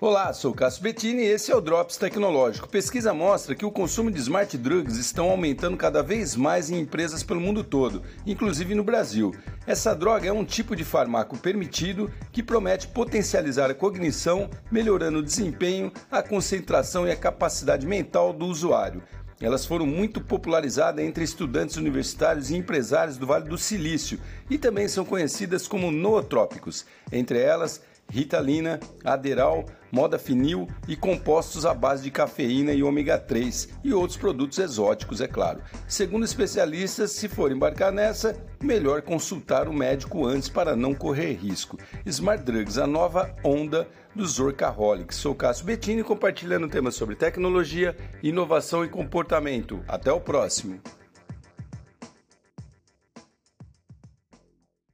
Olá, sou Cássio Bettini e esse é o Drops Tecnológico. Pesquisa mostra que o consumo de smart drugs estão aumentando cada vez mais em empresas pelo mundo todo, inclusive no Brasil. Essa droga é um tipo de fármaco permitido que promete potencializar a cognição, melhorando o desempenho, a concentração e a capacidade mental do usuário. Elas foram muito popularizadas entre estudantes universitários e empresários do Vale do Silício e também são conhecidas como nootrópicos. Entre elas, Ritalina, Aderal, Modafinil e compostos à base de cafeína e ômega 3 e outros produtos exóticos, é claro. Segundo especialistas, se for embarcar nessa, melhor consultar o médico antes para não correr risco. Smart Drugs, a nova onda dos workaholics. Sou Cássio Bettini compartilhando temas sobre tecnologia, inovação e comportamento. Até o próximo.